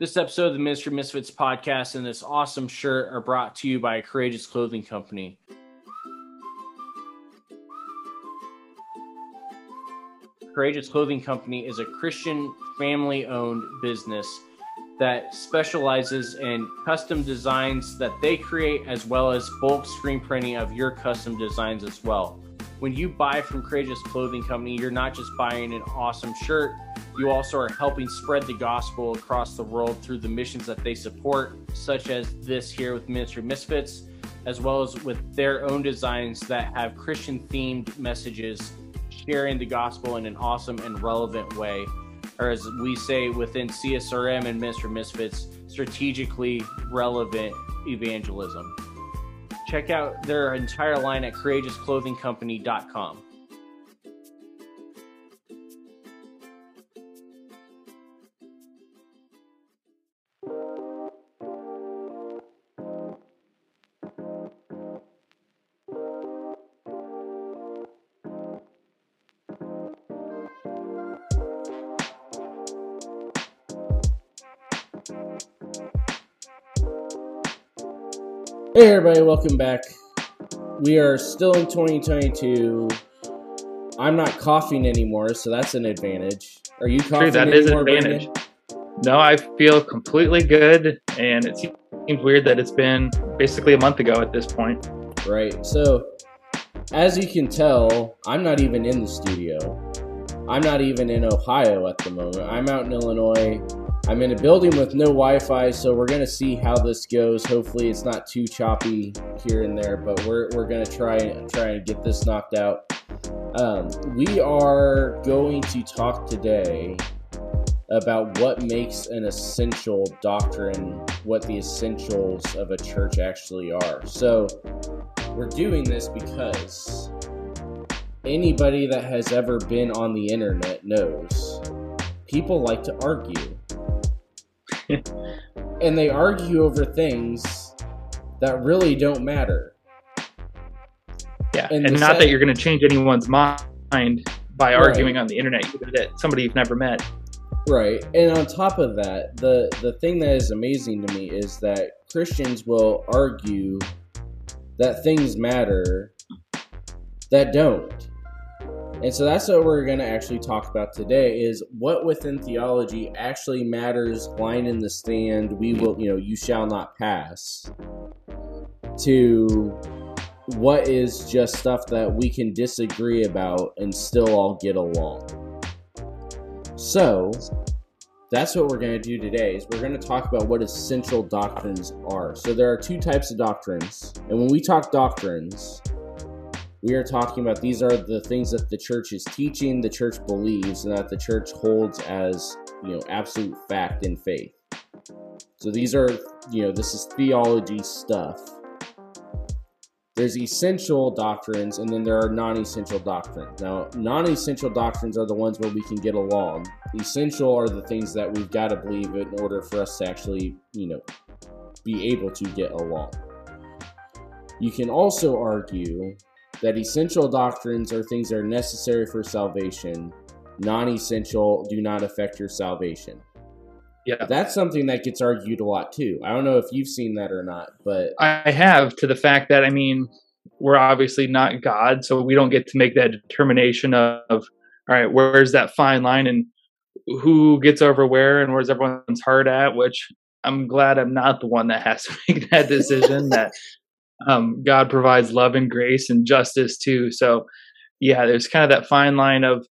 This episode of the Ministry Misfits podcast and this awesome shirt are brought to you by a Courageous Clothing Company. Courageous Clothing Company is a Christian family owned business that specializes in custom designs that they create as well as bulk screen printing of your custom designs as well. When you buy from Courageous Clothing Company, you're not just buying an awesome shirt, you also are helping spread the gospel across the world through the missions that they support, such as this here with Ministry Misfits, as well as with their own designs that have Christian themed messages, sharing the gospel in an awesome and relevant way or as we say within CSRM and Ministry Misfits, strategically relevant evangelism. Check out their entire line at courageousclothingcompany.com. Hey, everybody, welcome back. We are still in 2022. I'm not coughing anymore, so that's an advantage. Are you coughing True, that is an advantage. No, I feel completely good, and it seems weird that it's been basically a month ago at this point. Right. So, as you can tell, I'm not even in the studio. I'm not even in Ohio at the moment. I'm out in Illinois I'm in a building with no Wi-Fi, so we're gonna see how this goes. Hopefully, it's not too choppy here and there, but we're, we're gonna try and try and get this knocked out. Um, we are going to talk today about what makes an essential doctrine, what the essentials of a church actually are. So, we're doing this because anybody that has ever been on the internet knows people like to argue and they argue over things that really don't matter. Yeah, and, and not that you're going to change anyone's mind by arguing right. on the internet that somebody you've never met. Right, and on top of that, the the thing that is amazing to me is that Christians will argue that things matter that don't. And so that's what we're going to actually talk about today is what within theology actually matters line in the stand we will you know you shall not pass to what is just stuff that we can disagree about and still all get along. So, that's what we're going to do today is we're going to talk about what essential doctrines are. So there are two types of doctrines. And when we talk doctrines, we are talking about these are the things that the church is teaching, the church believes, and that the church holds as, you know, absolute fact in faith. So these are, you know, this is theology stuff. There's essential doctrines, and then there are non essential doctrines. Now, non essential doctrines are the ones where we can get along. Essential are the things that we've got to believe in order for us to actually, you know, be able to get along. You can also argue that essential doctrines are things that are necessary for salvation, non essential do not affect your salvation. Yeah. That's something that gets argued a lot too. I don't know if you've seen that or not, but I have to the fact that I mean, we're obviously not God, so we don't get to make that determination of, of all right, where's that fine line and who gets over where and where's everyone's heart at, which I'm glad I'm not the one that has to make that decision that um, God provides love and grace and justice too. So, yeah, there's kind of that fine line of,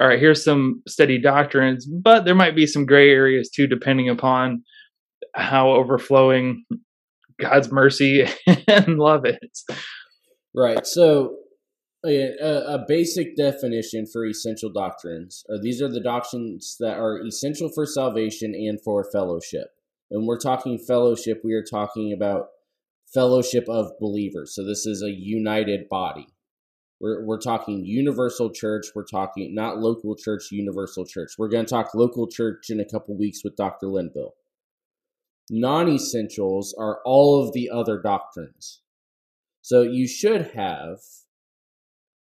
all right, here's some steady doctrines, but there might be some gray areas too, depending upon how overflowing God's mercy and love is. Right. So, a, a, basic definition for essential doctrines are these are the doctrines that are essential for salvation and for fellowship. And we're talking fellowship, we are talking about fellowship of believers. So this is a united body. We're, we're talking universal church. We're talking not local church, universal church. We're going to talk local church in a couple weeks with Dr. Linville. Non essentials are all of the other doctrines. So you should have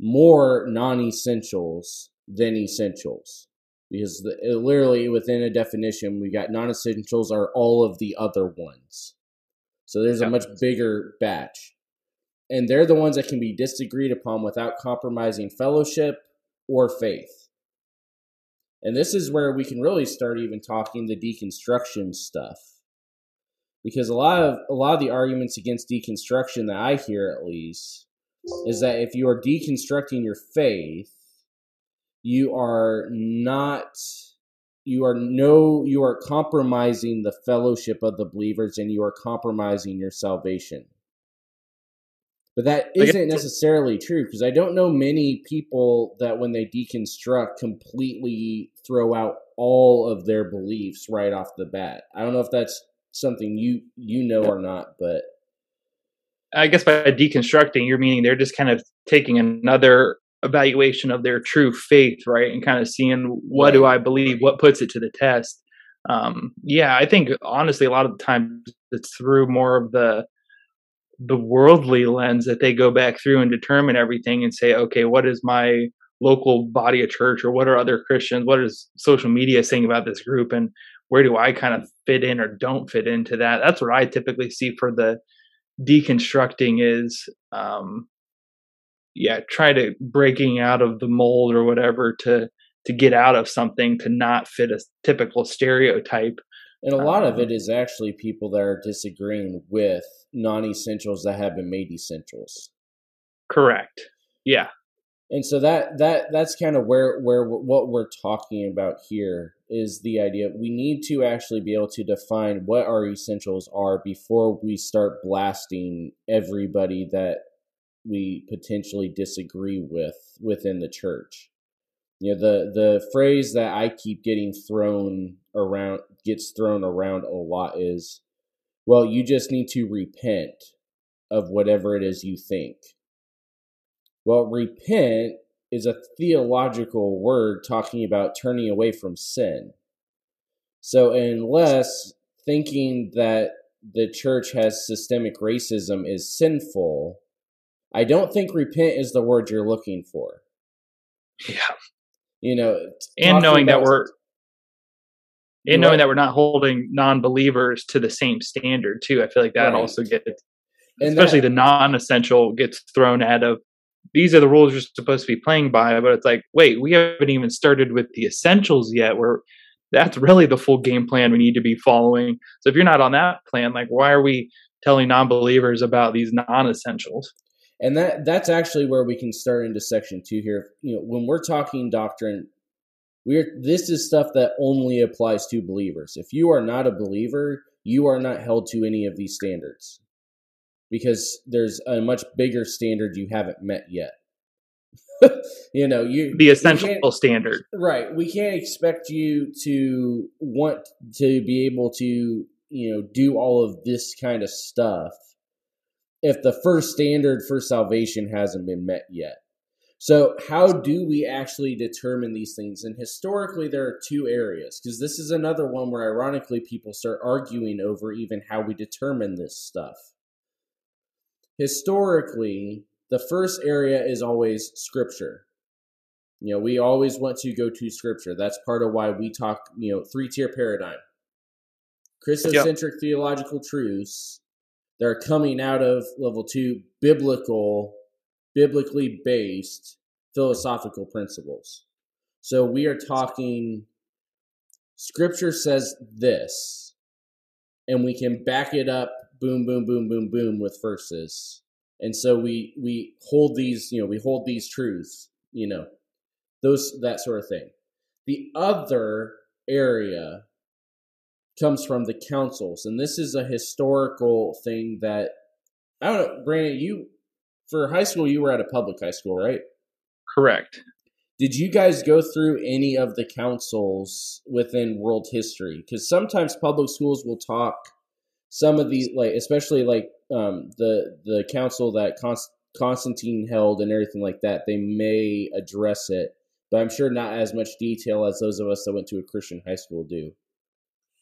more non essentials than essentials because the, literally within a definition, we got non essentials are all of the other ones. So there's a much bigger batch. And they're the ones that can be disagreed upon without compromising fellowship or faith. And this is where we can really start even talking the deconstruction stuff. Because a lot of a lot of the arguments against deconstruction that I hear at least is that if you are deconstructing your faith, you are not you are no you are compromising the fellowship of the believers and you are compromising your salvation. But that isn't necessarily true because i don't know many people that when they deconstruct completely throw out all of their beliefs right off the bat. I don't know if that's something you you know or not but i guess by deconstructing you're meaning they're just kind of taking another evaluation of their true faith, right? And kind of seeing what right. do I believe, what puts it to the test. Um, yeah, I think honestly, a lot of the time it's through more of the the worldly lens that they go back through and determine everything and say, okay, what is my local body of church or what are other Christians? What is social media saying about this group? And where do I kind of fit in or don't fit into that? That's what I typically see for the deconstructing is um, yeah try to breaking out of the mold or whatever to to get out of something to not fit a typical stereotype and a lot um, of it is actually people that are disagreeing with non-essentials that have been made essentials. Correct. Yeah. And so that that that's kind of where where what we're talking about here is the idea we need to actually be able to define what our essentials are before we start blasting everybody that we potentially disagree with within the church. You know, the the phrase that I keep getting thrown around gets thrown around a lot is, well, you just need to repent of whatever it is you think. Well, repent is a theological word talking about turning away from sin. So, unless thinking that the church has systemic racism is sinful, I don't think repent is the word you're looking for. Yeah. You know, and knowing that we're and knowing that we're not holding non-believers to the same standard too. I feel like that right. also gets and especially that, the non-essential gets thrown out of these are the rules you're supposed to be playing by, but it's like, wait, we haven't even started with the essentials yet. Where that's really the full game plan we need to be following. So if you're not on that plan, like why are we telling non-believers about these non-essentials? And that that's actually where we can start into section two here. You know, when we're talking doctrine, we're this is stuff that only applies to believers. If you are not a believer, you are not held to any of these standards because there's a much bigger standard you haven't met yet. you know, you the essential standard, right? We can't expect you to want to be able to, you know, do all of this kind of stuff if the first standard for salvation hasn't been met yet. So, how do we actually determine these things? And historically, there are two areas, because this is another one where, ironically, people start arguing over even how we determine this stuff. Historically, the first area is always Scripture. You know, we always want to go to Scripture. That's part of why we talk, you know, three tier paradigm. Christocentric yep. theological truths, that are coming out of level two biblical, biblically based philosophical principles. So we are talking, scripture says this, and we can back it up boom, boom, boom, boom, boom with verses. And so we we hold these, you know, we hold these truths, you know, those that sort of thing. The other area comes from the councils, and this is a historical thing that I don't know. Brandon, you for high school, you were at a public high school, right? Correct. Did you guys go through any of the councils within world history? Because sometimes public schools will talk some of these, like especially like um, the the council that Const- Constantine held and everything like that. They may address it, but I'm sure not as much detail as those of us that went to a Christian high school do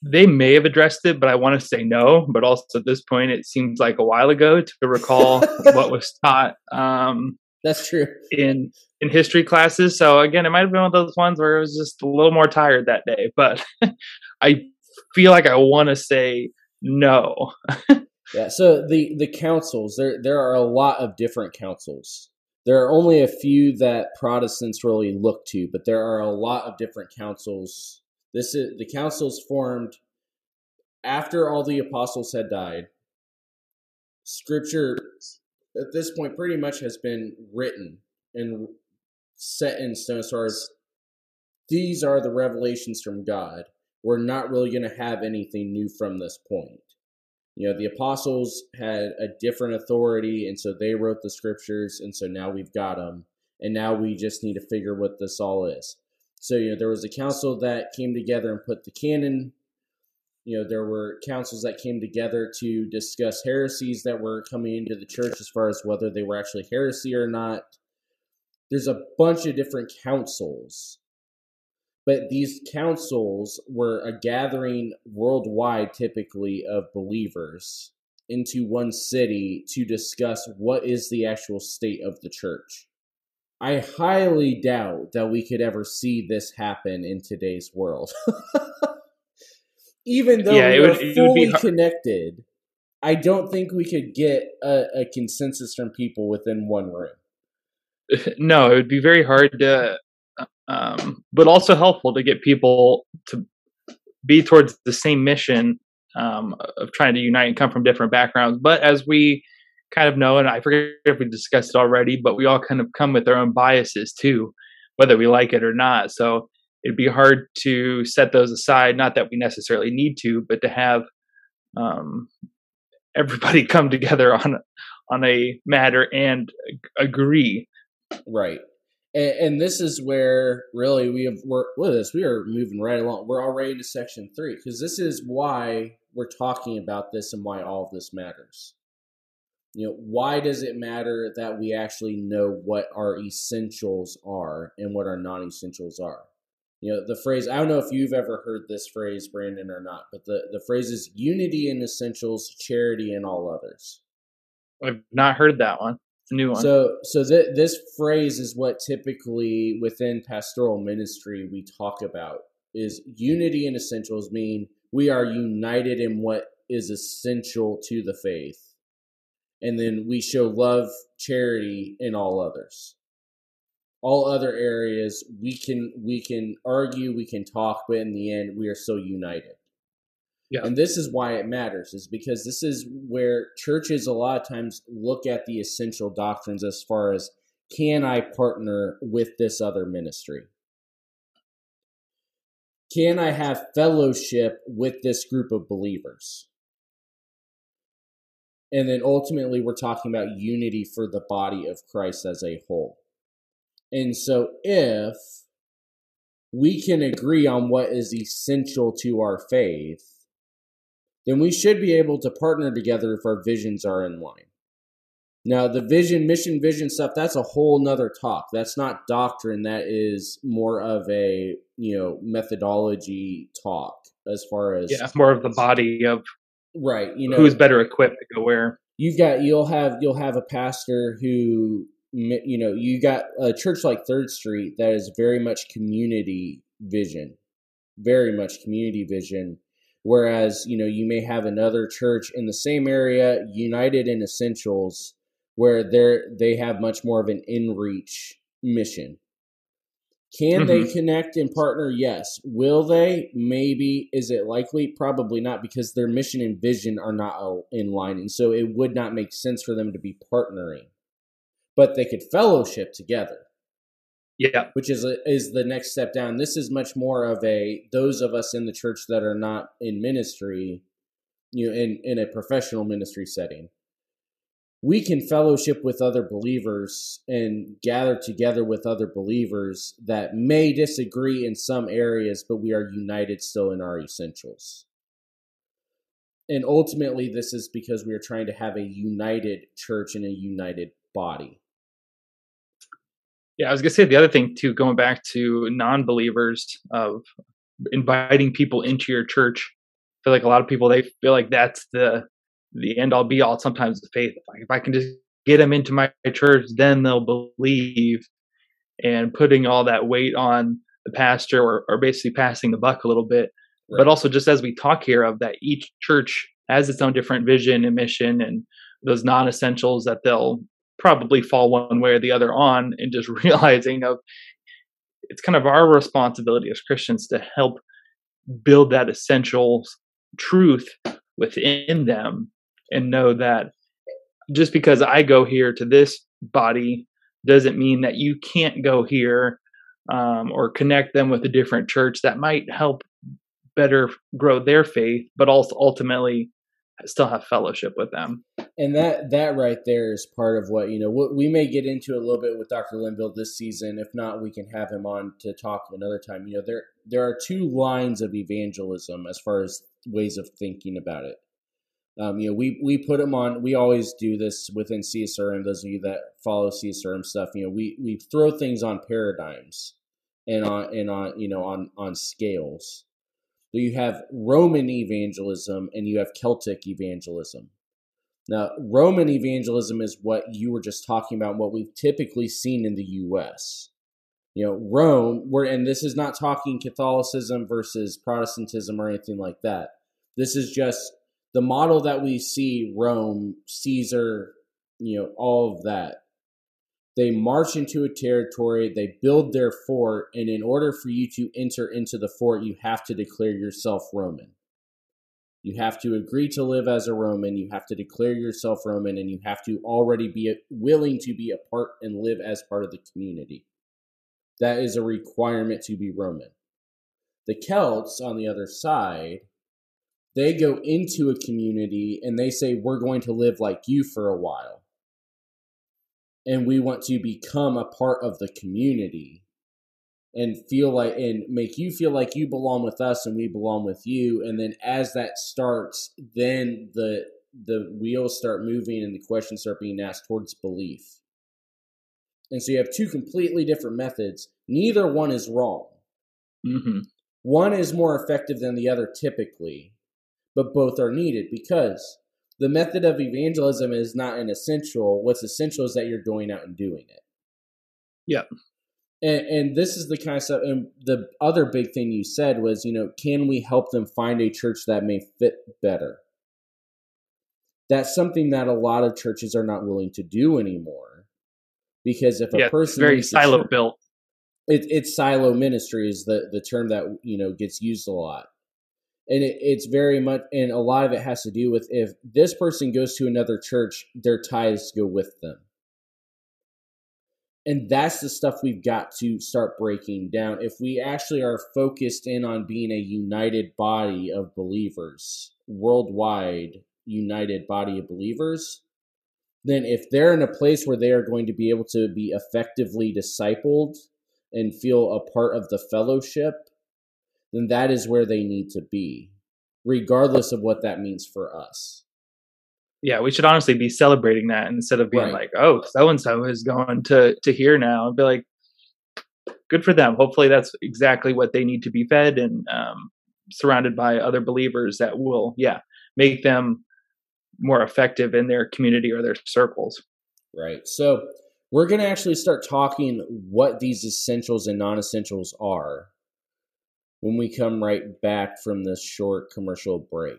they may have addressed it, but I want to say no. But also at this point, it seems like a while ago to recall what was taught. Um, That's true. In in history classes. So again, it might have been one of those ones where I was just a little more tired that day. But I feel like I want to say no. yeah. So the the councils there there are a lot of different councils. There are only a few that Protestants really look to, but there are a lot of different councils. This is the councils formed after all the apostles had died. Scripture at this point pretty much has been written and set in stone as far as these are the revelations from God. We're not really going to have anything new from this point. You know, the apostles had a different authority, and so they wrote the scriptures, and so now we've got them, and now we just need to figure what this all is. So, you know, there was a council that came together and put the canon you know there were councils that came together to discuss heresies that were coming into the church as far as whether they were actually heresy or not. There's a bunch of different councils. But these councils were a gathering worldwide typically of believers into one city to discuss what is the actual state of the church i highly doubt that we could ever see this happen in today's world even though yeah, we would, are fully connected, I don't think we could get a, a, consensus from people within one room. No, it would be very hard to, um, but also helpful to get people to be towards the same mission um, of trying to unite and come from different backgrounds. But as we kind of know, and I forget if we discussed it already, but we all kind of come with our own biases too, whether we like it or not. So it'd be hard to set those aside. Not that we necessarily need to, but to have um, everybody come together on on a matter and agree. Right. And, and this is where really we have we're with this. We are moving right along. We're already to section three because this is why we're talking about this and why all of this matters. You know, why does it matter that we actually know what our essentials are and what our non-essentials are? you know the phrase i don't know if you've ever heard this phrase brandon or not but the, the phrase is unity in essentials charity in all others. I've not heard that one. It's a new one. So so th- this phrase is what typically within pastoral ministry we talk about is unity in essentials mean we are united in what is essential to the faith and then we show love charity in all others. All other areas we can we can argue we can talk but in the end we are so united. Yeah. and this is why it matters is because this is where churches a lot of times look at the essential doctrines as far as can i partner with this other ministry? Can i have fellowship with this group of believers and then ultimately we're talking about unity for the body of christ as a whole and so if we can agree on what is essential to our faith, then we should be able to partner together if our visions are in line. Now, the vision, mission, vision stuff, that's a whole nother talk. That's not doctrine. That is more of a, you know, methodology talk as far as. Yeah, more of the body of. Right. You know, who's better equipped to go where. You've got, you'll have, you'll have a pastor who you know, you got a church like Third Street that is very much community vision, very much community vision. Whereas, you know, you may have another church in the same area, United in Essentials, where they're they have much more of an in reach mission. Can mm-hmm. they connect and partner? Yes. Will they? Maybe. Is it likely? Probably not, because their mission and vision are not in line, and so it would not make sense for them to be partnering but they could fellowship together. Yeah, which is a, is the next step down. This is much more of a those of us in the church that are not in ministry, you know, in in a professional ministry setting. We can fellowship with other believers and gather together with other believers that may disagree in some areas, but we are united still in our essentials. And ultimately, this is because we are trying to have a united church and a united body. Yeah, I was gonna say the other thing too, going back to non-believers of inviting people into your church. I feel like a lot of people they feel like that's the the end all be all sometimes the faith. Like if I can just get them into my church, then they'll believe. And putting all that weight on the pastor or, or basically passing the buck a little bit. Right. But also, just as we talk here of that each church has its own different vision and mission and those non essentials that they'll probably fall one way or the other on, and just realizing of it's kind of our responsibility as Christians to help build that essential truth within them and know that just because I go here to this body doesn't mean that you can't go here um, or connect them with a different church that might help better grow their faith, but also ultimately still have fellowship with them. And that that right there is part of what you know. What we may get into a little bit with Dr. Linville this season. If not, we can have him on to talk another time. You know, there there are two lines of evangelism as far as ways of thinking about it. Um, you know, we we put them on. We always do this within CSRM. Those of you that follow CSRM stuff, you know, we we throw things on paradigms and on and on you know on on scales. So you have Roman evangelism and you have Celtic evangelism. Now, Roman evangelism is what you were just talking about, what we've typically seen in the U.S. You know, Rome, we're, and this is not talking Catholicism versus Protestantism or anything like that. This is just the model that we see Rome, Caesar, you know, all of that. They march into a territory, they build their fort, and in order for you to enter into the fort, you have to declare yourself Roman. You have to agree to live as a Roman, you have to declare yourself Roman, and you have to already be willing to be a part and live as part of the community. That is a requirement to be Roman. The Celts, on the other side, they go into a community and they say, We're going to live like you for a while. And we want to become a part of the community and feel like and make you feel like you belong with us and we belong with you. And then as that starts then the the wheels start moving and the questions start being asked towards belief. And so you have two completely different methods. Neither one is wrong. Mm-hmm. one is more effective than the other typically but both are needed because the method of evangelism is not an essential. What's essential is that you're going out and doing it. Yeah. And, and, this is the kind of stuff. And the other big thing you said was, you know, can we help them find a church that may fit better? That's something that a lot of churches are not willing to do anymore. Because if a yeah, person very silo church, built, it, it's silo ministry is the the term that you know gets used a lot and it, it's very much and a lot of it has to do with if this person goes to another church their ties go with them. And that's the stuff we've got to start breaking down. If we actually are focused in on being a united body of believers worldwide united body of believers then if they're in a place where they are going to be able to be effectively discipled and feel a part of the fellowship then that is where they need to be, regardless of what that means for us. Yeah, we should honestly be celebrating that instead of being right. like, "Oh, so and so is going to to here now," and be like, "Good for them." Hopefully, that's exactly what they need to be fed and um, surrounded by other believers that will, yeah, make them more effective in their community or their circles. Right. So we're going to actually start talking what these essentials and non-essentials are when we come right back from this short commercial break.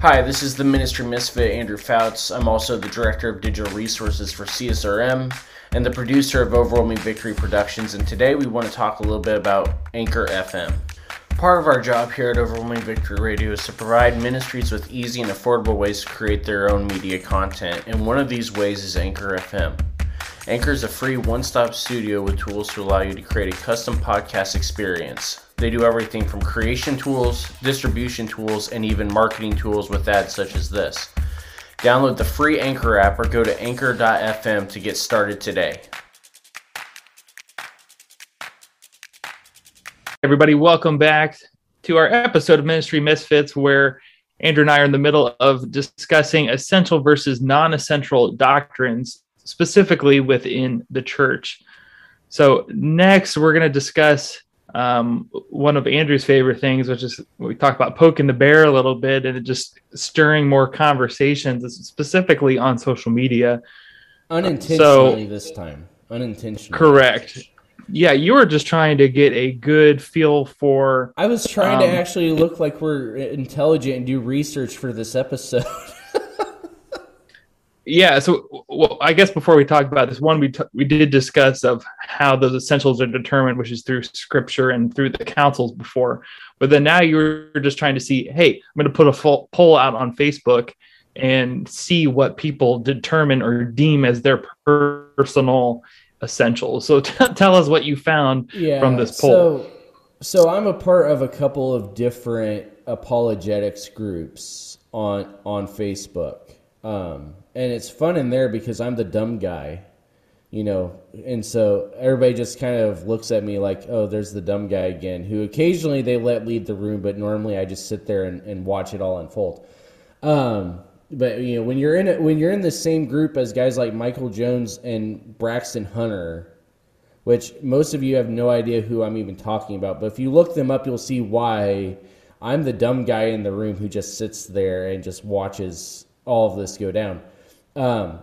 Hi, this is the Ministry Misfit Andrew Fouts. I'm also the Director of Digital Resources for CSRM and the producer of Overwhelming Victory Productions. And today we want to talk a little bit about Anchor FM. Part of our job here at Overwhelming Victory Radio is to provide ministries with easy and affordable ways to create their own media content, and one of these ways is Anchor FM. Anchor is a free one stop studio with tools to allow you to create a custom podcast experience. They do everything from creation tools, distribution tools, and even marketing tools with ads such as this. Download the free Anchor app or go to anchor.fm to get started today. Everybody, welcome back to our episode of Ministry Misfits, where Andrew and I are in the middle of discussing essential versus non essential doctrines, specifically within the church. So, next, we're going to discuss um, one of Andrew's favorite things, which is we talk about poking the bear a little bit and just stirring more conversations, specifically on social media. Unintentionally so, this time. Unintentionally. Correct. Yeah, you were just trying to get a good feel for. I was trying um, to actually look like we're intelligent and do research for this episode. yeah so well, i guess before we talk about this one we t- we did discuss of how those essentials are determined which is through scripture and through the councils before but then now you're just trying to see hey i'm going to put a full poll out on facebook and see what people determine or deem as their personal essentials so t- tell us what you found yeah, from this poll so, so i'm a part of a couple of different apologetics groups on on facebook um, and it's fun in there because I'm the dumb guy, you know, and so everybody just kind of looks at me like, oh, there's the dumb guy again. Who occasionally they let lead the room, but normally I just sit there and, and watch it all unfold. Um, but you know, when you're in it, when you're in the same group as guys like Michael Jones and Braxton Hunter, which most of you have no idea who I'm even talking about, but if you look them up, you'll see why I'm the dumb guy in the room who just sits there and just watches all of this go down. Um,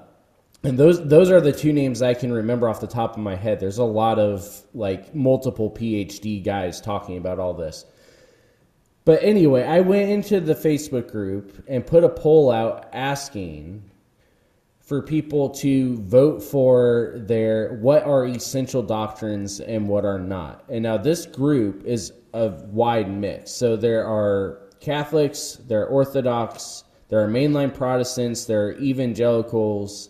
and those those are the two names I can remember off the top of my head. There's a lot of like multiple PhD guys talking about all this. But anyway, I went into the Facebook group and put a poll out asking for people to vote for their what are essential doctrines and what are not. And now this group is a wide mix. So there are Catholics, there are Orthodox, there are mainline Protestants, there are evangelicals,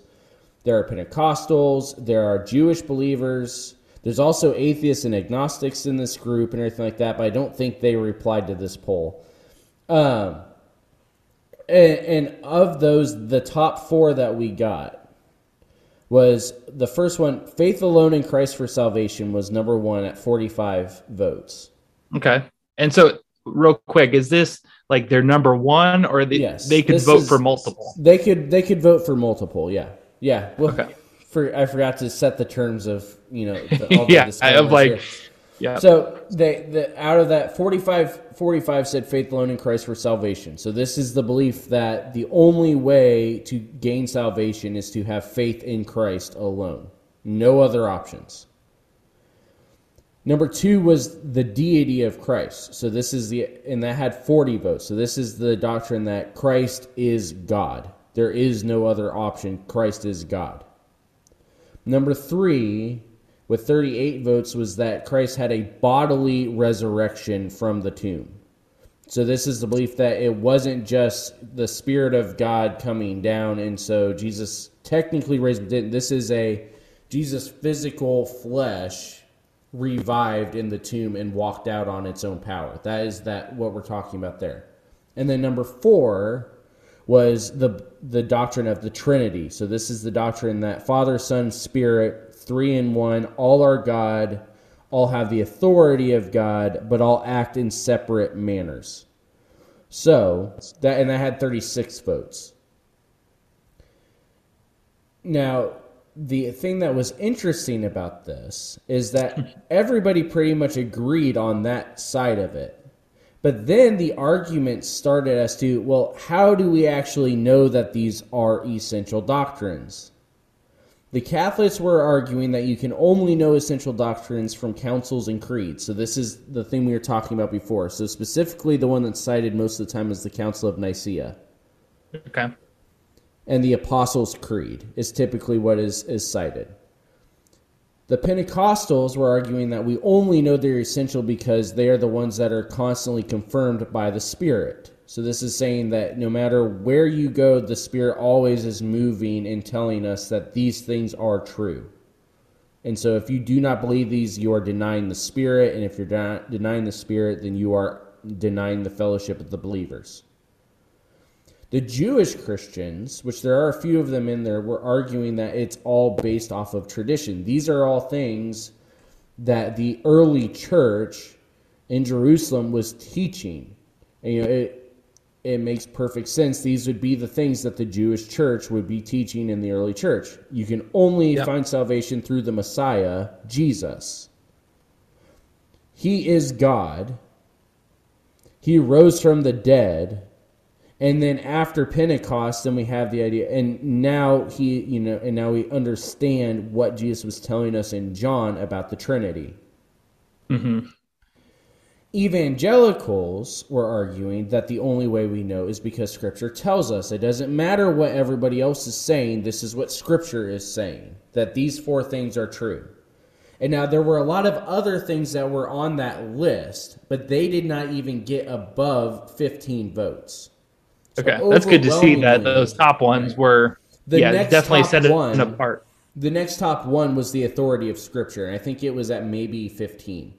there are Pentecostals, there are Jewish believers. There's also atheists and agnostics in this group and everything like that, but I don't think they replied to this poll. Um, and, and of those, the top four that we got was the first one faith alone in Christ for salvation was number one at 45 votes. Okay. And so, real quick, is this like their number one, or they yes, they could vote is, for multiple? They could they could vote for multiple. Yeah, yeah. Well, okay. For I forgot to set the terms of you know the, yeah of like. Here. Yeah. So they the out of that 45, 45 said faith alone in Christ for salvation. So this is the belief that the only way to gain salvation is to have faith in Christ alone. No other options. Number two was the deity of Christ. So this is the, and that had 40 votes. So this is the doctrine that Christ is God. There is no other option. Christ is God. Number three, with 38 votes, was that Christ had a bodily resurrection from the tomb. So this is the belief that it wasn't just the Spirit of God coming down, and so Jesus technically raised, this is a Jesus' physical flesh revived in the tomb and walked out on its own power. That is that what we're talking about there. And then number 4 was the the doctrine of the Trinity. So this is the doctrine that Father, Son, Spirit, 3 in 1, all are God, all have the authority of God, but all act in separate manners. So, that and that had 36 votes. Now, the thing that was interesting about this is that everybody pretty much agreed on that side of it. But then the argument started as to, well, how do we actually know that these are essential doctrines? The Catholics were arguing that you can only know essential doctrines from councils and creeds. So this is the thing we were talking about before. So specifically the one that's cited most of the time is the Council of Nicaea. Okay and the Apostles' Creed is typically what is, is cited. The Pentecostals were arguing that we only know they're essential because they are the ones that are constantly confirmed by the Spirit. So, this is saying that no matter where you go, the Spirit always is moving and telling us that these things are true. And so, if you do not believe these, you are denying the Spirit. And if you're de- denying the Spirit, then you are denying the fellowship of the believers. The Jewish Christians, which there are a few of them in there, were arguing that it's all based off of tradition. These are all things that the early church in Jerusalem was teaching. And, you know, it it makes perfect sense. These would be the things that the Jewish church would be teaching in the early church. You can only yep. find salvation through the Messiah, Jesus. He is God. He rose from the dead. And then after Pentecost, then we have the idea, and now he, you know, and now we understand what Jesus was telling us in John about the Trinity. Mm-hmm. Evangelicals were arguing that the only way we know is because Scripture tells us. It doesn't matter what everybody else is saying, this is what Scripture is saying, that these four things are true. And now there were a lot of other things that were on that list, but they did not even get above 15 votes. So okay, that's good to see that those top ones were the yeah, definitely set it one, apart. The next top one was the authority of Scripture, and I think it was at maybe 15.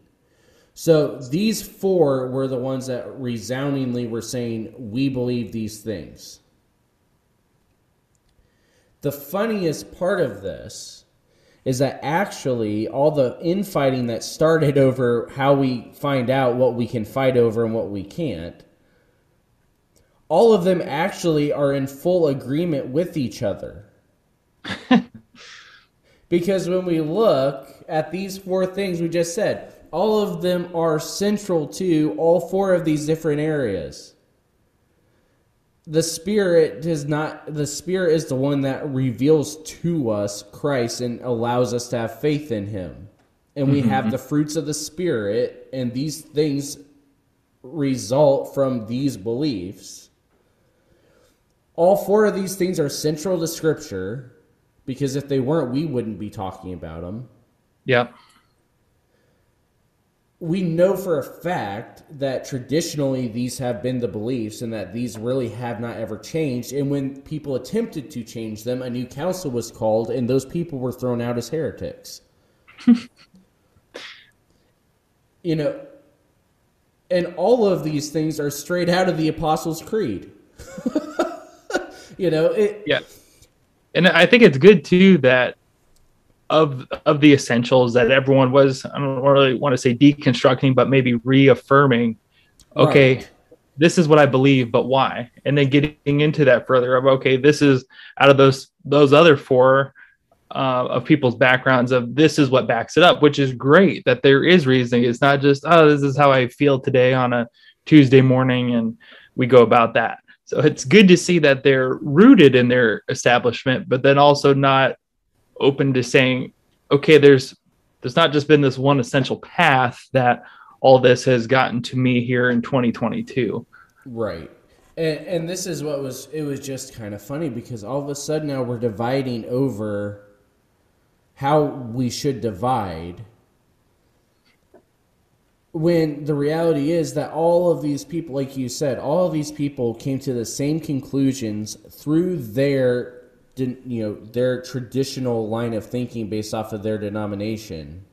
So these four were the ones that resoundingly were saying, We believe these things. The funniest part of this is that actually all the infighting that started over how we find out what we can fight over and what we can't, all of them actually are in full agreement with each other. because when we look at these four things we just said, all of them are central to all four of these different areas. The Spirit does not, the Spirit is the one that reveals to us Christ and allows us to have faith in Him. And we mm-hmm. have the fruits of the Spirit, and these things result from these beliefs. All four of these things are central to Scripture because if they weren't, we wouldn't be talking about them. Yep we know for a fact that traditionally these have been the beliefs and that these really have not ever changed. And when people attempted to change them, a new council was called and those people were thrown out as heretics. you know, and all of these things are straight out of the Apostles' Creed. you know, it. Yeah. And I think it's good too that of of the essentials that everyone was I don't really want to say deconstructing, but maybe reaffirming. Okay, right. this is what I believe, but why? And then getting into that further of okay, this is out of those those other four uh, of people's backgrounds of this is what backs it up, which is great that there is reasoning. It's not just oh this is how I feel today on a Tuesday morning and we go about that. So it's good to see that they're rooted in their establishment, but then also not open to saying, okay, there's there's not just been this one essential path that all this has gotten to me here in 2022. Right. And, and this is what was it was just kind of funny because all of a sudden now we're dividing over how we should divide when the reality is that all of these people like you said all of these people came to the same conclusions through their you know their traditional line of thinking based off of their denomination.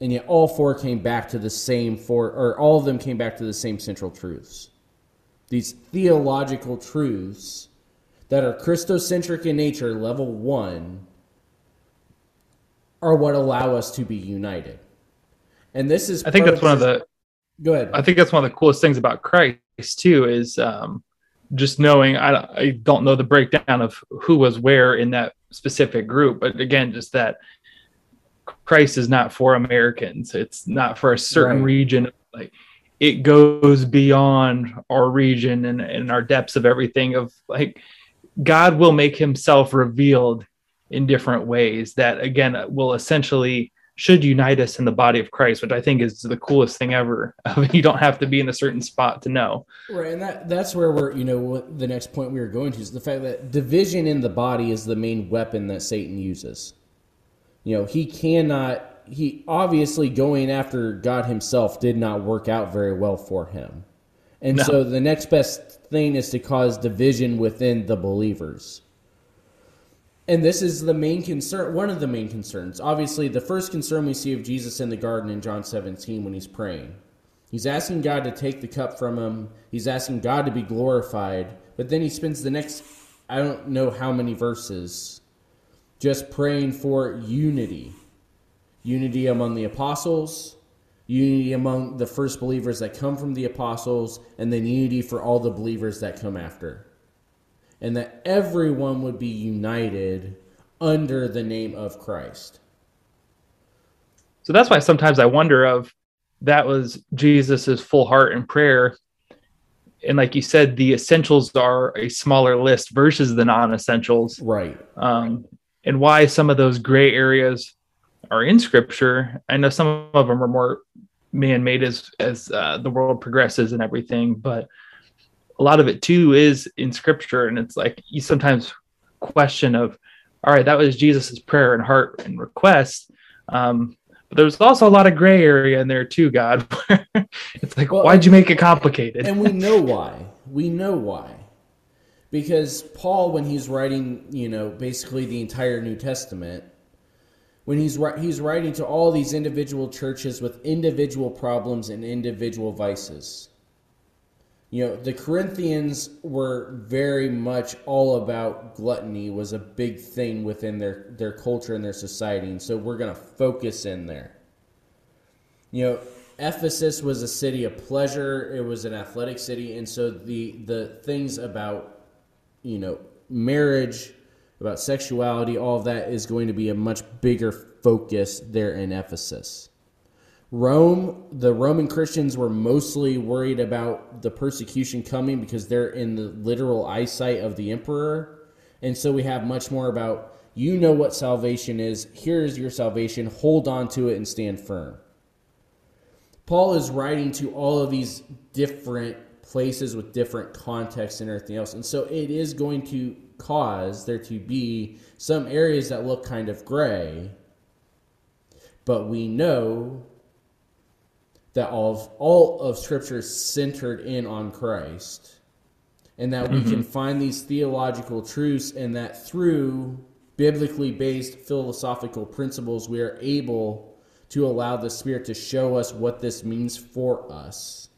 And yet all four came back to the same four or all of them came back to the same central truths. These theological truths that are christocentric in nature level 1 are what allow us to be united and this is i think that's one of the go ahead. I think that's one of the coolest things about christ too is um just knowing I, I don't know the breakdown of who was where in that specific group but again just that christ is not for americans. It's not for a certain right. region. Like it goes beyond our region and, and our depths of everything of like god will make himself revealed in different ways that again will essentially should unite us in the body of Christ, which I think is the coolest thing ever. you don't have to be in a certain spot to know. Right, and that that's where we're you know the next point we were going to is the fact that division in the body is the main weapon that Satan uses. You know, he cannot. He obviously going after God Himself did not work out very well for him, and no. so the next best thing is to cause division within the believers and this is the main concern one of the main concerns. Obviously the first concern we see of jesus in the garden in john 17 when he's praying. He's asking god to take the cup from him. He's asking god to be glorified. But then he spends the next i don't know how many verses just praying for unity. Unity among the apostles unity among the first believers that come from the apostles and then unity for all the believers that come after and that everyone would be united under the name of Christ. So that's why sometimes I wonder of that was Jesus's full heart and prayer. And like you said, the essentials are a smaller list versus the non-essentials. Right. Um, and why some of those gray areas are in scripture. I know some of them are more man-made as as uh, the world progresses and everything, but a lot of it too is in scripture and it's like you sometimes question of all right that was jesus's prayer and heart and request. Um, but there's also a lot of gray area in there too god it's like well, why'd you make it complicated? And we know why. We know why. Because paul when he's writing you know basically the entire new testament when he's he's writing to all these individual churches with individual problems and individual vices you know the corinthians were very much all about gluttony was a big thing within their their culture and their society and so we're going to focus in there. You know ephesus was a city of pleasure it was an athletic city and so the the things about you know marriage about sexuality all of that is going to be a much bigger focus there in ephesus Rome, the Roman Christians were mostly worried about the persecution coming because they're in the literal eyesight of the emperor. And so we have much more about you know what salvation is. Here is your salvation. Hold on to it and stand firm. Paul is writing to all of these different places with different contexts and everything else. And so it is going to cause there to be some areas that look kind of gray. But we know that all of, all of Scripture is centered in on Christ, and that we mm-hmm. can find these theological truths, and that through biblically based philosophical principles, we are able to allow the Spirit to show us what this means for us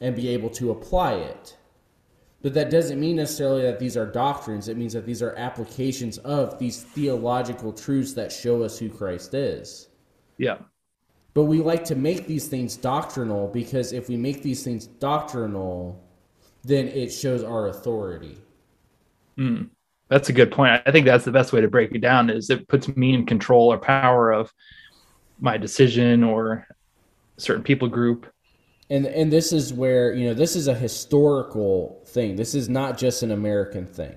and be able to apply it. But that doesn't mean necessarily that these are doctrines. It means that these are applications of these theological truths that show us who Christ is. Yeah. But we like to make these things doctrinal because if we make these things doctrinal, then it shows our authority. Mm, that's a good point. I think that's the best way to break it down is it puts me in control or power of my decision or certain people group. And and this is where, you know, this is a historical thing. This is not just an American thing.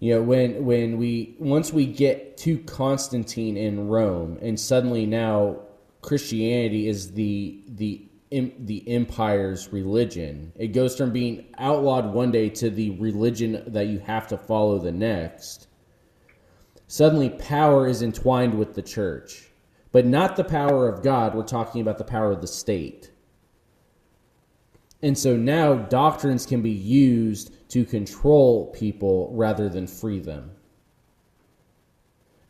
You know, when when we once we get to Constantine in Rome and suddenly now Christianity is the the the empire's religion. It goes from being outlawed one day to the religion that you have to follow the next. Suddenly, power is entwined with the church, but not the power of God. We're talking about the power of the state. And so now doctrines can be used to control people rather than free them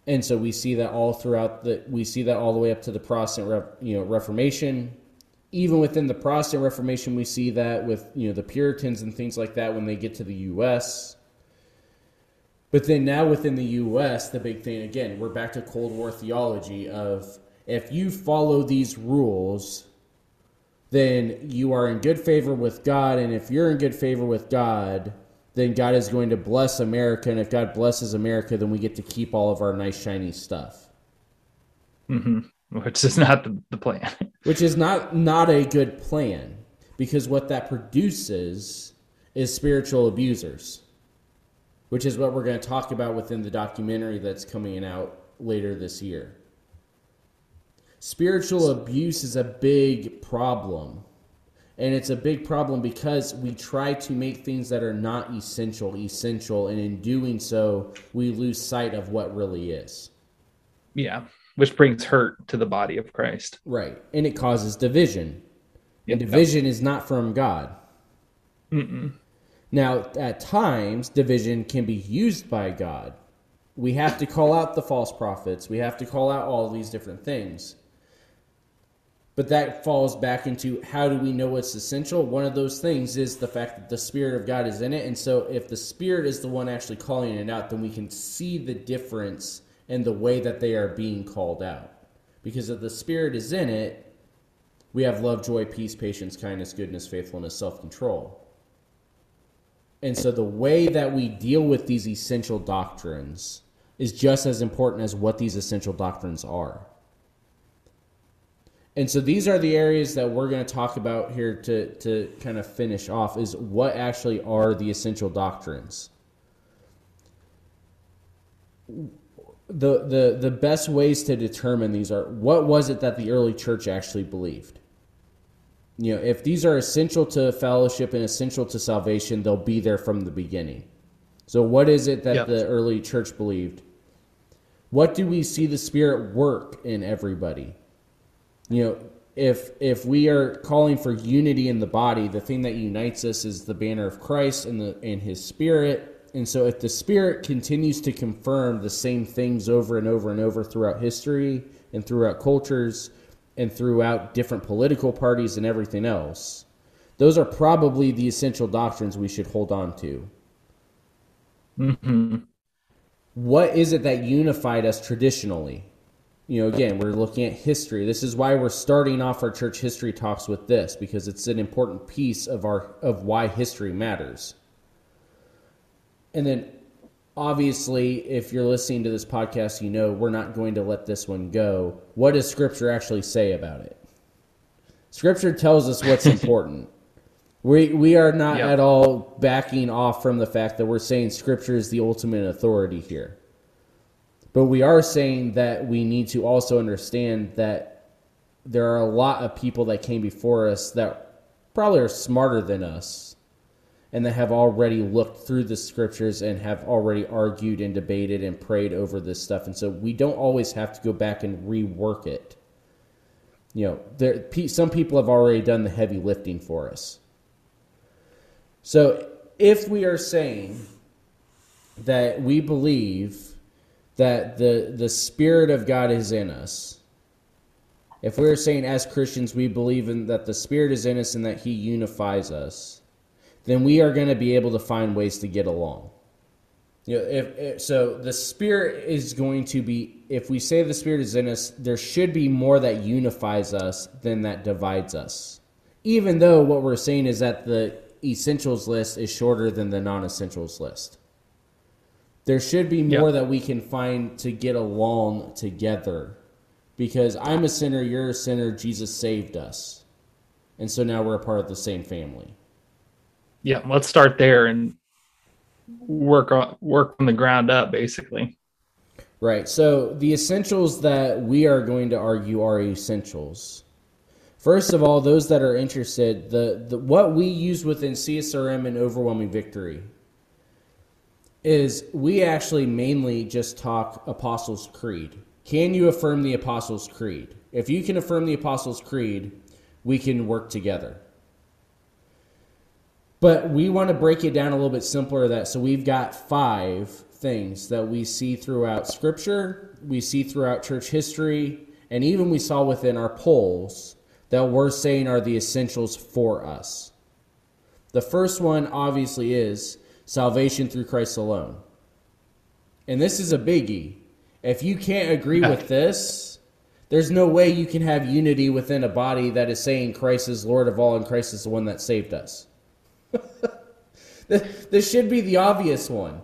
and so we see that all throughout the we see that all the way up to the Protestant you know Reformation. Even within the Protestant Reformation, we see that with you know the Puritans and things like that when they get to the U.S. But then now within the U.S., the big thing again, we're back to Cold War theology of if you follow these rules, then you are in good favor with God, and if you're in good favor with God, then God is going to bless America. And if God blesses America, then we get to keep all of our nice, shiny stuff. Mm-hmm. Which is not the, the plan. Which is not not a good plan because what that produces is spiritual abusers, which is what we're going to talk about within the documentary that's coming out later this year. Spiritual abuse is a big problem and it's a big problem because we try to make things that are not essential essential. And in doing so, we lose sight of what really is. Yeah. Which brings hurt to the body of Christ. Right. And it causes division. Yep. And division is not from God. Mm-mm. Now, at times, division can be used by God. We have to call out the false prophets. We have to call out all these different things. But that falls back into how do we know what's essential? One of those things is the fact that the Spirit of God is in it. And so if the Spirit is the one actually calling it out, then we can see the difference in the way that they are being called out. Because if the Spirit is in it, we have love, joy, peace, patience, kindness, goodness, faithfulness, self control. And so the way that we deal with these essential doctrines is just as important as what these essential doctrines are. And so these are the areas that we're going to talk about here to to kind of finish off is what actually are the essential doctrines. The the the best ways to determine these are what was it that the early church actually believed? You know if these are essential to fellowship and essential to salvation they'll be there from the beginning. So what is it that yep. the early church believed? What do we see the spirit work in everybody you know if if we are calling for unity in the body the thing that unites us is the banner of christ and the and his spirit. And so if the spirit continues to confirm the same things over and over and over throughout history and throughout cultures and throughout different political parties and everything else those are probably the essential doctrines we should hold on to. Mm-hmm. what is it that unified us traditionally you know, again, we're looking at history. This is why we're starting off our church history talks with this because it's an important piece of our of why history matters. And then obviously, if you're listening to this podcast, you know we're not going to let this one go. What does scripture actually say about it? Scripture tells us what's important. We we are not yep. at all backing off from the fact that we're saying scripture is the ultimate authority here. But we are saying that we need to also understand that there are a lot of people that came before us that probably are smarter than us and that have already looked through the scriptures and have already argued and debated and prayed over this stuff. And so we don't always have to go back and rework it. You know, there, some people have already done the heavy lifting for us. So if we are saying that we believe that the the spirit of God is in us. If we're saying as Christians we believe in that the spirit is in us and that he unifies us, then we are going to be able to find ways to get along. You know, if, if, so the spirit is going to be if we say the spirit is in us, there should be more that unifies us than that divides us. Even though what we're saying is that the essentials list is shorter than the non-essentials list. There should be more yep. that we can find to get along together. Because I'm a sinner, you're a sinner, Jesus saved us. And so now we're a part of the same family. Yeah, let's start there and work on work from the ground up basically. Right. So the essentials that we are going to argue are essentials. First of all, those that are interested, the, the what we use within CSRM and overwhelming victory is we actually mainly just talk Apostles' Creed. Can you affirm the Apostles' Creed? If you can affirm the Apostles' Creed, we can work together. But we want to break it down a little bit simpler that so we've got five things that we see throughout scripture, we see throughout church history, and even we saw within our polls that we're saying are the essentials for us. The first one obviously is salvation through Christ alone. And this is a biggie. If you can't agree with this, there's no way you can have unity within a body that is saying Christ is Lord of all and Christ is the one that saved us. this should be the obvious one.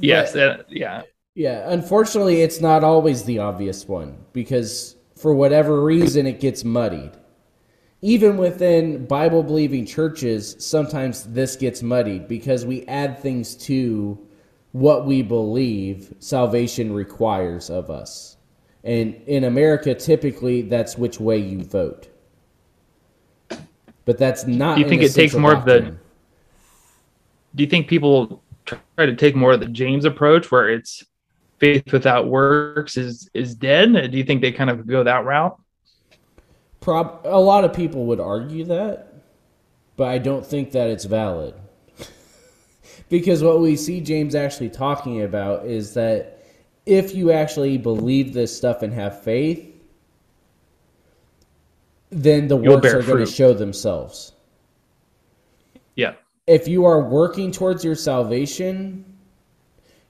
Yes, but, yeah. Yeah, unfortunately, it's not always the obvious one because for whatever reason it gets muddied even within Bible believing churches, sometimes this gets muddied because we add things to what we believe salvation requires of us. And in America, typically that's which way you vote. But that's not. Do you think it takes more doctrine. of the? Do you think people try to take more of the James approach, where it's faith without works is is dead? Do you think they kind of go that route? Prob- a lot of people would argue that, but I don't think that it's valid. because what we see James actually talking about is that if you actually believe this stuff and have faith, then the works are going to show themselves. Yeah. If you are working towards your salvation,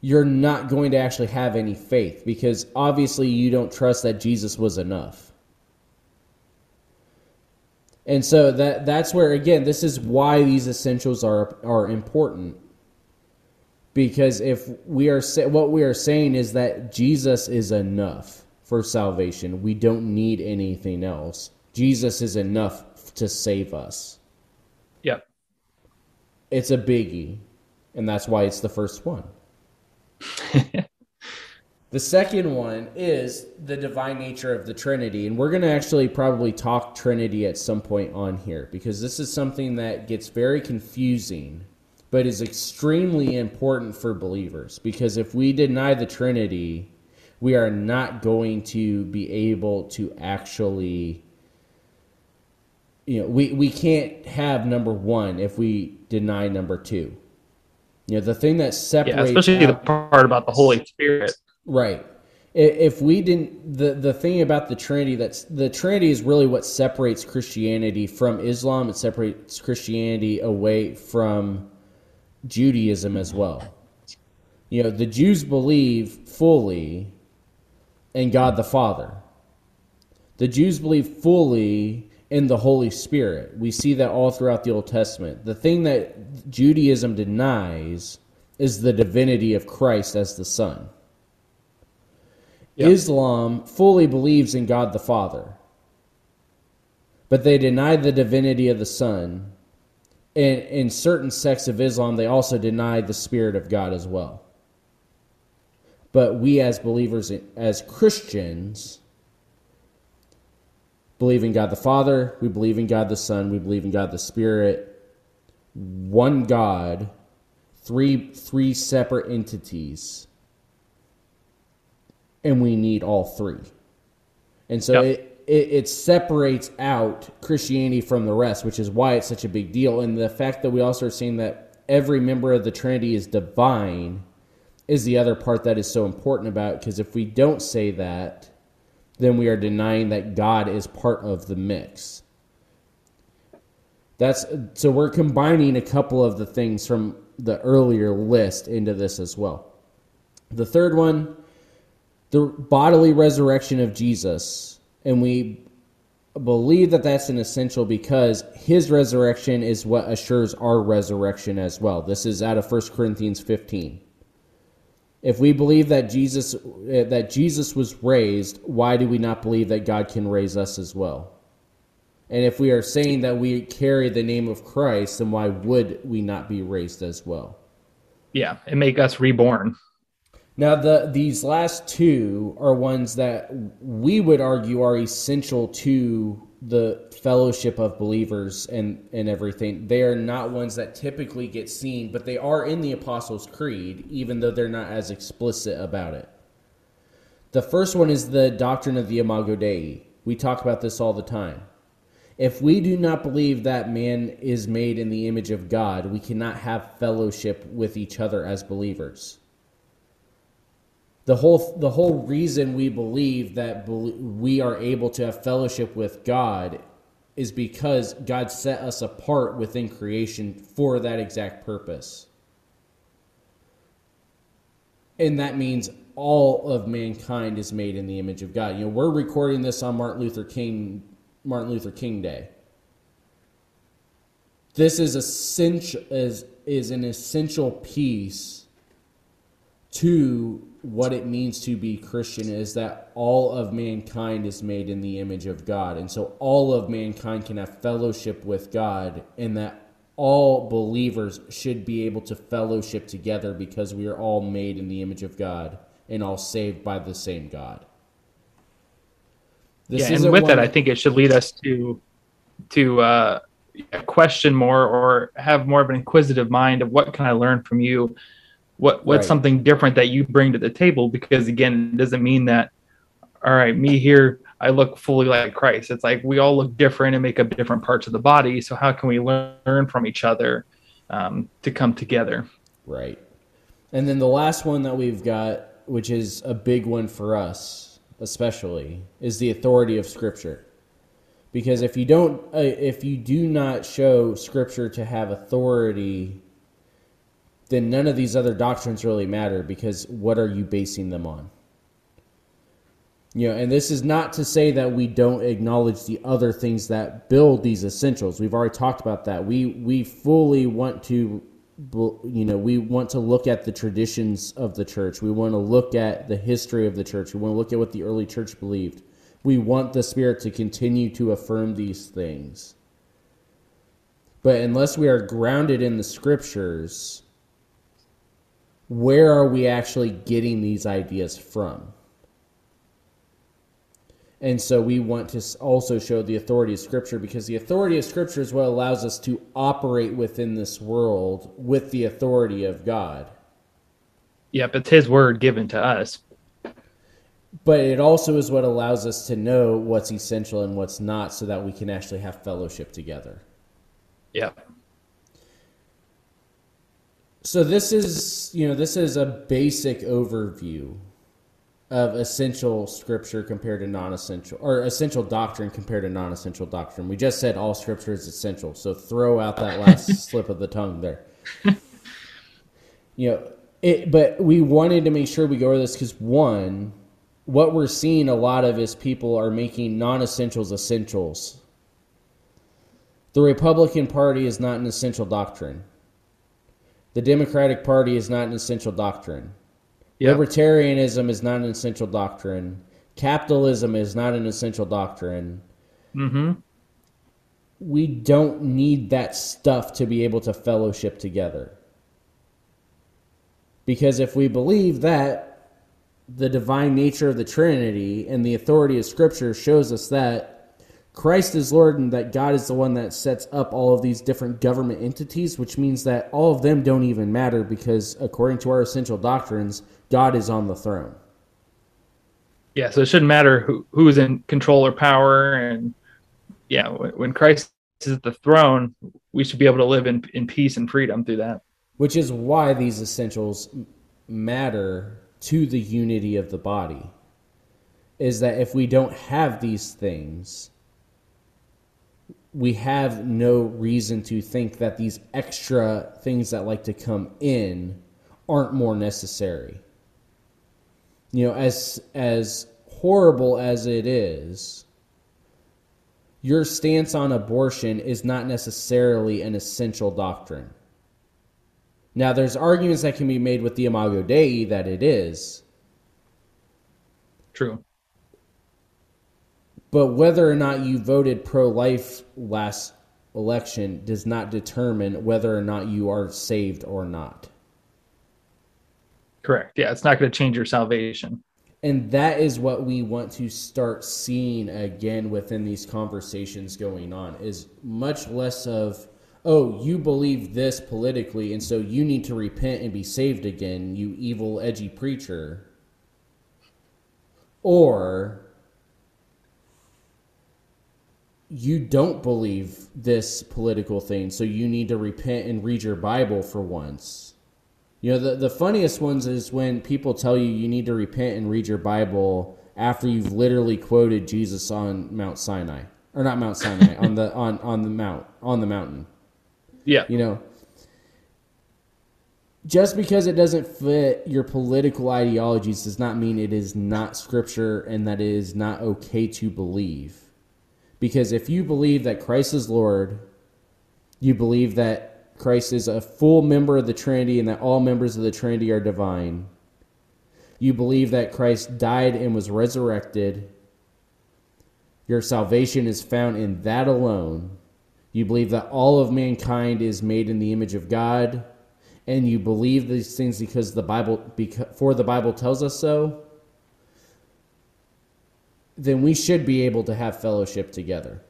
you're not going to actually have any faith because obviously you don't trust that Jesus was enough. And so that that's where again this is why these essentials are are important. Because if we are what we are saying is that Jesus is enough for salvation. We don't need anything else. Jesus is enough to save us. Yep. It's a biggie, and that's why it's the first one. the second one is the divine nature of the Trinity, and we're going to actually probably talk Trinity at some point on here because this is something that gets very confusing but is extremely important for believers because if we deny the Trinity, we are not going to be able to actually you know we, we can't have number one if we deny number two. You know the thing that separates yeah, especially out, the part about the holy spirit right if we didn't the the thing about the trinity that's the trinity is really what separates christianity from islam it separates christianity away from judaism as well you know the jews believe fully in god the father the jews believe fully in the Holy Spirit. We see that all throughout the Old Testament. The thing that Judaism denies is the divinity of Christ as the Son. Yep. Islam fully believes in God the Father, but they deny the divinity of the Son. And in certain sects of Islam, they also deny the Spirit of God as well. But we, as believers, as Christians, believe in God the Father, we believe in God the Son, we believe in God the Spirit, one God, three three separate entities. And we need all three. And so yep. it, it, it separates out Christianity from the rest, which is why it's such a big deal. And the fact that we also are seeing that every member of the Trinity is divine is the other part that is so important about because if we don't say that, then we are denying that God is part of the mix. That's so we're combining a couple of the things from the earlier list into this as well. The third one, the bodily resurrection of Jesus, and we believe that that's an essential because his resurrection is what assures our resurrection as well. This is out of 1 Corinthians 15. If we believe that Jesus eh, that Jesus was raised, why do we not believe that God can raise us as well? And if we are saying that we carry the name of Christ, then why would we not be raised as well? Yeah, and make us reborn. Now, the these last two are ones that we would argue are essential to the fellowship of believers and and everything. They are not ones that typically get seen but they are in the apostles creed even though they're not as explicit about it. The first one is the doctrine of the imago dei. We talk about this all the time. If we do not believe that man is made in the image of god we cannot have fellowship with each other as believers the whole the whole reason we believe that we are able to have fellowship with God is because God set us apart within creation for that exact purpose. And that means all of mankind is made in the image of God. You know, we're recording this on Martin Luther King Martin Luther King Day. This is essential is is an essential piece to what it means to be Christian is that all of mankind is made in the image of God. And so all of mankind can have fellowship with God, and that all believers should be able to fellowship together because we are all made in the image of God and all saved by the same God. This yeah, and with that, I think it should lead us to to uh, question more or have more of an inquisitive mind of what can I learn from you what what's right. something different that you bring to the table? Because again it doesn't mean that all right me here i look fully like christ. It's like we all look different and make up different parts of the body. So how can we learn from each other um, to come together? Right. And then the last one that we've got which is a big one for us especially is the authority of scripture. Because if you don't uh, if you do not show scripture to have authority then none of these other doctrines really matter because what are you basing them on? You know, and this is not to say that we don't acknowledge the other things that build these essentials. We've already talked about that. We we fully want to you know, we want to look at the traditions of the church. We want to look at the history of the church. We want to look at what the early church believed. We want the Spirit to continue to affirm these things. But unless we are grounded in the scriptures, where are we actually getting these ideas from? And so we want to also show the authority of Scripture because the authority of Scripture is what allows us to operate within this world with the authority of God. Yep, it's His word given to us. But it also is what allows us to know what's essential and what's not so that we can actually have fellowship together. Yep. So this is, you know, this is a basic overview of essential scripture compared to non-essential or essential doctrine compared to non-essential doctrine. We just said all scripture is essential, so throw out that last slip of the tongue there. You know, it, but we wanted to make sure we go over this because one, what we're seeing a lot of is people are making non-essentials essentials. The Republican Party is not an essential doctrine. The Democratic Party is not an essential doctrine. Yep. Libertarianism is not an essential doctrine. Capitalism is not an essential doctrine. Mm-hmm. We don't need that stuff to be able to fellowship together. Because if we believe that the divine nature of the Trinity and the authority of Scripture shows us that Christ is Lord and that God is the one that sets up all of these different government entities, which means that all of them don't even matter because, according to our essential doctrines, God is on the throne. Yeah, so it shouldn't matter who who's in control or power, and yeah, when Christ is at the throne, we should be able to live in in peace and freedom through that. Which is why these essentials matter to the unity of the body. Is that if we don't have these things, we have no reason to think that these extra things that like to come in aren't more necessary you know, as as horrible as it is, your stance on abortion is not necessarily an essential doctrine. Now, there's arguments that can be made with the Imago Dei that it is. True. But whether or not you voted pro life last election does not determine whether or not you are saved or not. Correct. Yeah, it's not going to change your salvation. And that is what we want to start seeing again within these conversations going on is much less of oh, you believe this politically, and so you need to repent and be saved again, you evil, edgy preacher. Or you don't believe this political thing, so you need to repent and read your Bible for once. You know, the, the funniest ones is when people tell you you need to repent and read your Bible after you've literally quoted Jesus on Mount Sinai. Or not Mount Sinai, on the on, on the mount on the mountain. Yeah. You know. Just because it doesn't fit your political ideologies does not mean it is not scripture and that it is not okay to believe. Because if you believe that Christ is Lord, you believe that Christ is a full member of the Trinity and that all members of the Trinity are divine. You believe that Christ died and was resurrected. Your salvation is found in that alone. You believe that all of mankind is made in the image of God, and you believe these things because the Bible because, for the Bible tells us so. Then we should be able to have fellowship together.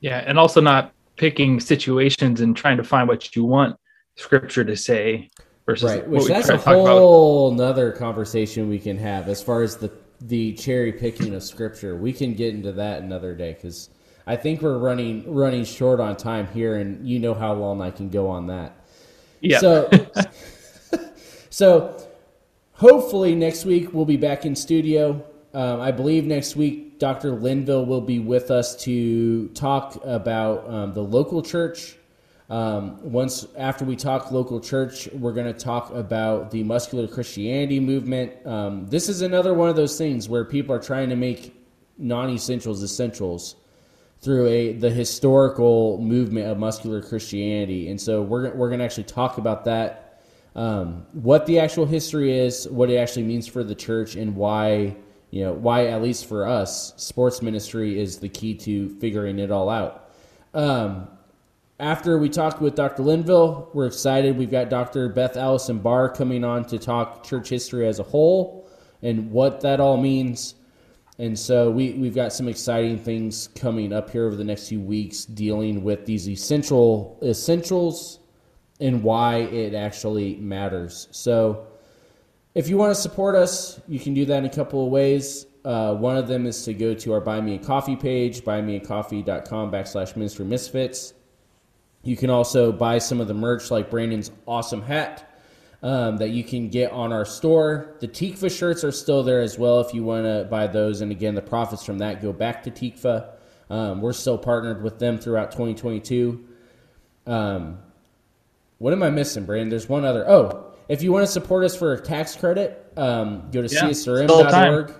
Yeah, and also not picking situations and trying to find what you want scripture to say versus right which that's a whole nother conversation we can have as far as the the cherry picking of scripture. We can get into that another day because i think we're running running short on time here and you know how long i can go on that. Yeah. So so hopefully next week we'll be back in studio um, i believe next week Dr. Linville will be with us to talk about um, the local church. Um, once after we talk local church, we're going to talk about the muscular Christianity movement. Um, this is another one of those things where people are trying to make non essentials essentials through a the historical movement of muscular Christianity, and so we're we're going to actually talk about that, um, what the actual history is, what it actually means for the church, and why you know why at least for us, sports ministry is the key to figuring it all out. Um, after we talked with Dr. Linville, we're excited. We've got Dr. Beth Allison Barr coming on to talk church history as a whole and what that all means. And so we, we've got some exciting things coming up here over the next few weeks dealing with these essential essentials and why it actually matters. So if you want to support us, you can do that in a couple of ways. Uh, one of them is to go to our Buy Me a Coffee page, buymeacoffee.com backslash ministry misfits. You can also buy some of the merch like Brandon's awesome hat um, that you can get on our store. The Tikva shirts are still there as well if you want to buy those. And again, the profits from that go back to Tikva. Um, we're still partnered with them throughout 2022. Um, what am I missing, Brandon? There's one other. Oh, if you want to support us for a tax credit, um, go to yeah, csrm.org.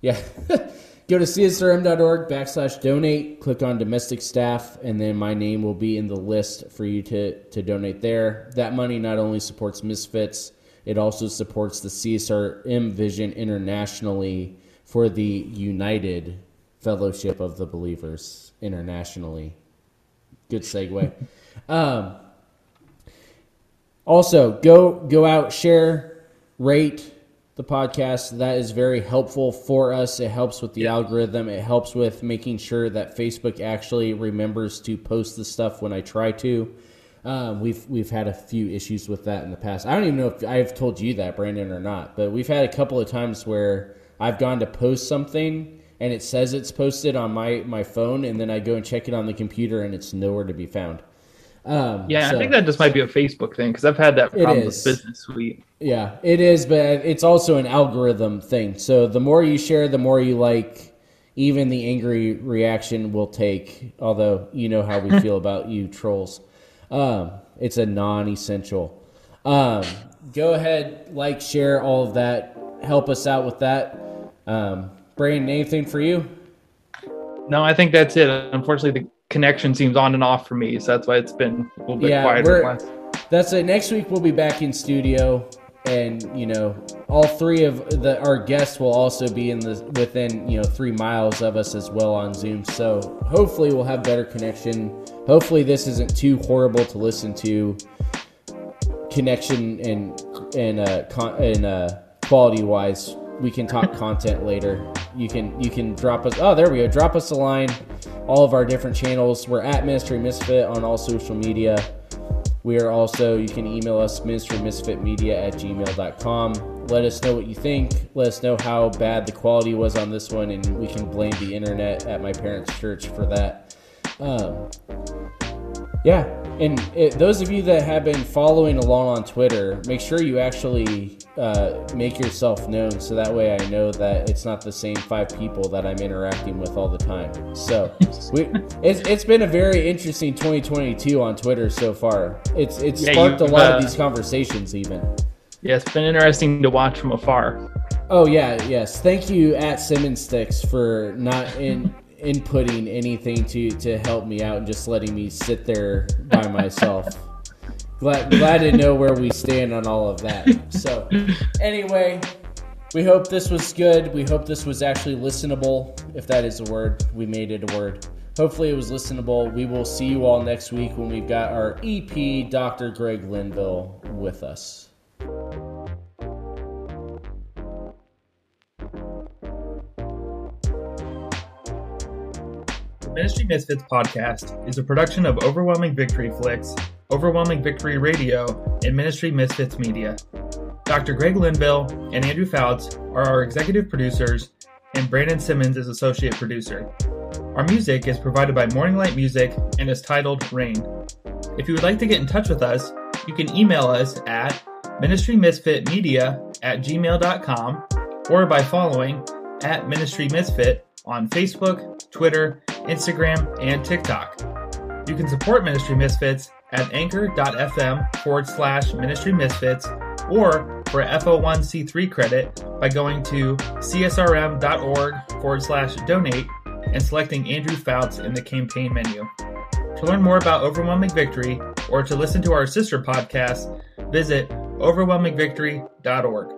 Yeah. Go to csrm.org backslash donate, click on domestic staff, and then my name will be in the list for you to, to donate there. That money not only supports Misfits, it also supports the CSRM vision internationally for the United Fellowship of the Believers internationally. Good segue. um, also, go go out, share, rate, the podcast. That is very helpful for us. It helps with the yeah. algorithm. It helps with making sure that Facebook actually remembers to post the stuff when I try to. Um, we've we've had a few issues with that in the past. I don't even know if I've told you that, Brandon, or not. But we've had a couple of times where I've gone to post something and it says it's posted on my my phone, and then I go and check it on the computer, and it's nowhere to be found. Um, yeah, so, I think that just might be a Facebook thing because I've had that problem with Business Suite. Yeah, it is, but it's also an algorithm thing. So the more you share, the more you like. Even the angry reaction will take. Although you know how we feel about you trolls, um, it's a non-essential. Um, go ahead, like, share all of that. Help us out with that. Um, Brandon, anything for you? No, I think that's it. Unfortunately, the connection seems on and off for me, so that's why it's been a little bit yeah, quieter. That's it. Next week we'll be back in studio, and you know, all three of the our guests will also be in the within you know three miles of us as well on Zoom. So hopefully we'll have better connection. Hopefully this isn't too horrible to listen to. Connection and and uh, con- and uh, quality wise, we can talk content later. You can you can drop us. Oh, there we go. Drop us a line all of our different channels. We're at Ministry Misfit on all social media. We are also, you can email us ministrymisfitmedia at gmail.com. Let us know what you think. Let us know how bad the quality was on this one, and we can blame the internet at my parents' church for that. Um, yeah, and it, those of you that have been following along on Twitter, make sure you actually uh, make yourself known so that way I know that it's not the same five people that I'm interacting with all the time. So we, it's, it's been a very interesting 2022 on Twitter so far. It's it's yeah, sparked a lot uh, of these conversations even. Yeah, it's been interesting to watch from afar. Oh yeah, yes. Thank you at Simmons Sticks for not in inputting anything to to help me out and just letting me sit there by myself. glad glad to know where we stand on all of that. So anyway, we hope this was good. We hope this was actually listenable, if that is a word. We made it a word. Hopefully it was listenable. We will see you all next week when we've got our EP, Dr. Greg Linville, with us. Ministry Misfits podcast is a production of Overwhelming Victory Flicks, Overwhelming Victory Radio, and Ministry Misfits Media. Dr. Greg Linville and Andrew Fouts are our executive producers, and Brandon Simmons is associate producer. Our music is provided by Morning Light Music and is titled Rain. If you would like to get in touch with us, you can email us at ministrymisfitmedia at gmail.com or by following at Ministry Misfit on Facebook, Twitter, Instagram, and TikTok. You can support Ministry Misfits at anchor.fm forward slash ministry misfits or for 501C3 credit by going to csrm.org forward slash donate and selecting Andrew Fouts in the campaign menu. To learn more about Overwhelming Victory or to listen to our sister podcast, visit overwhelmingvictory.org.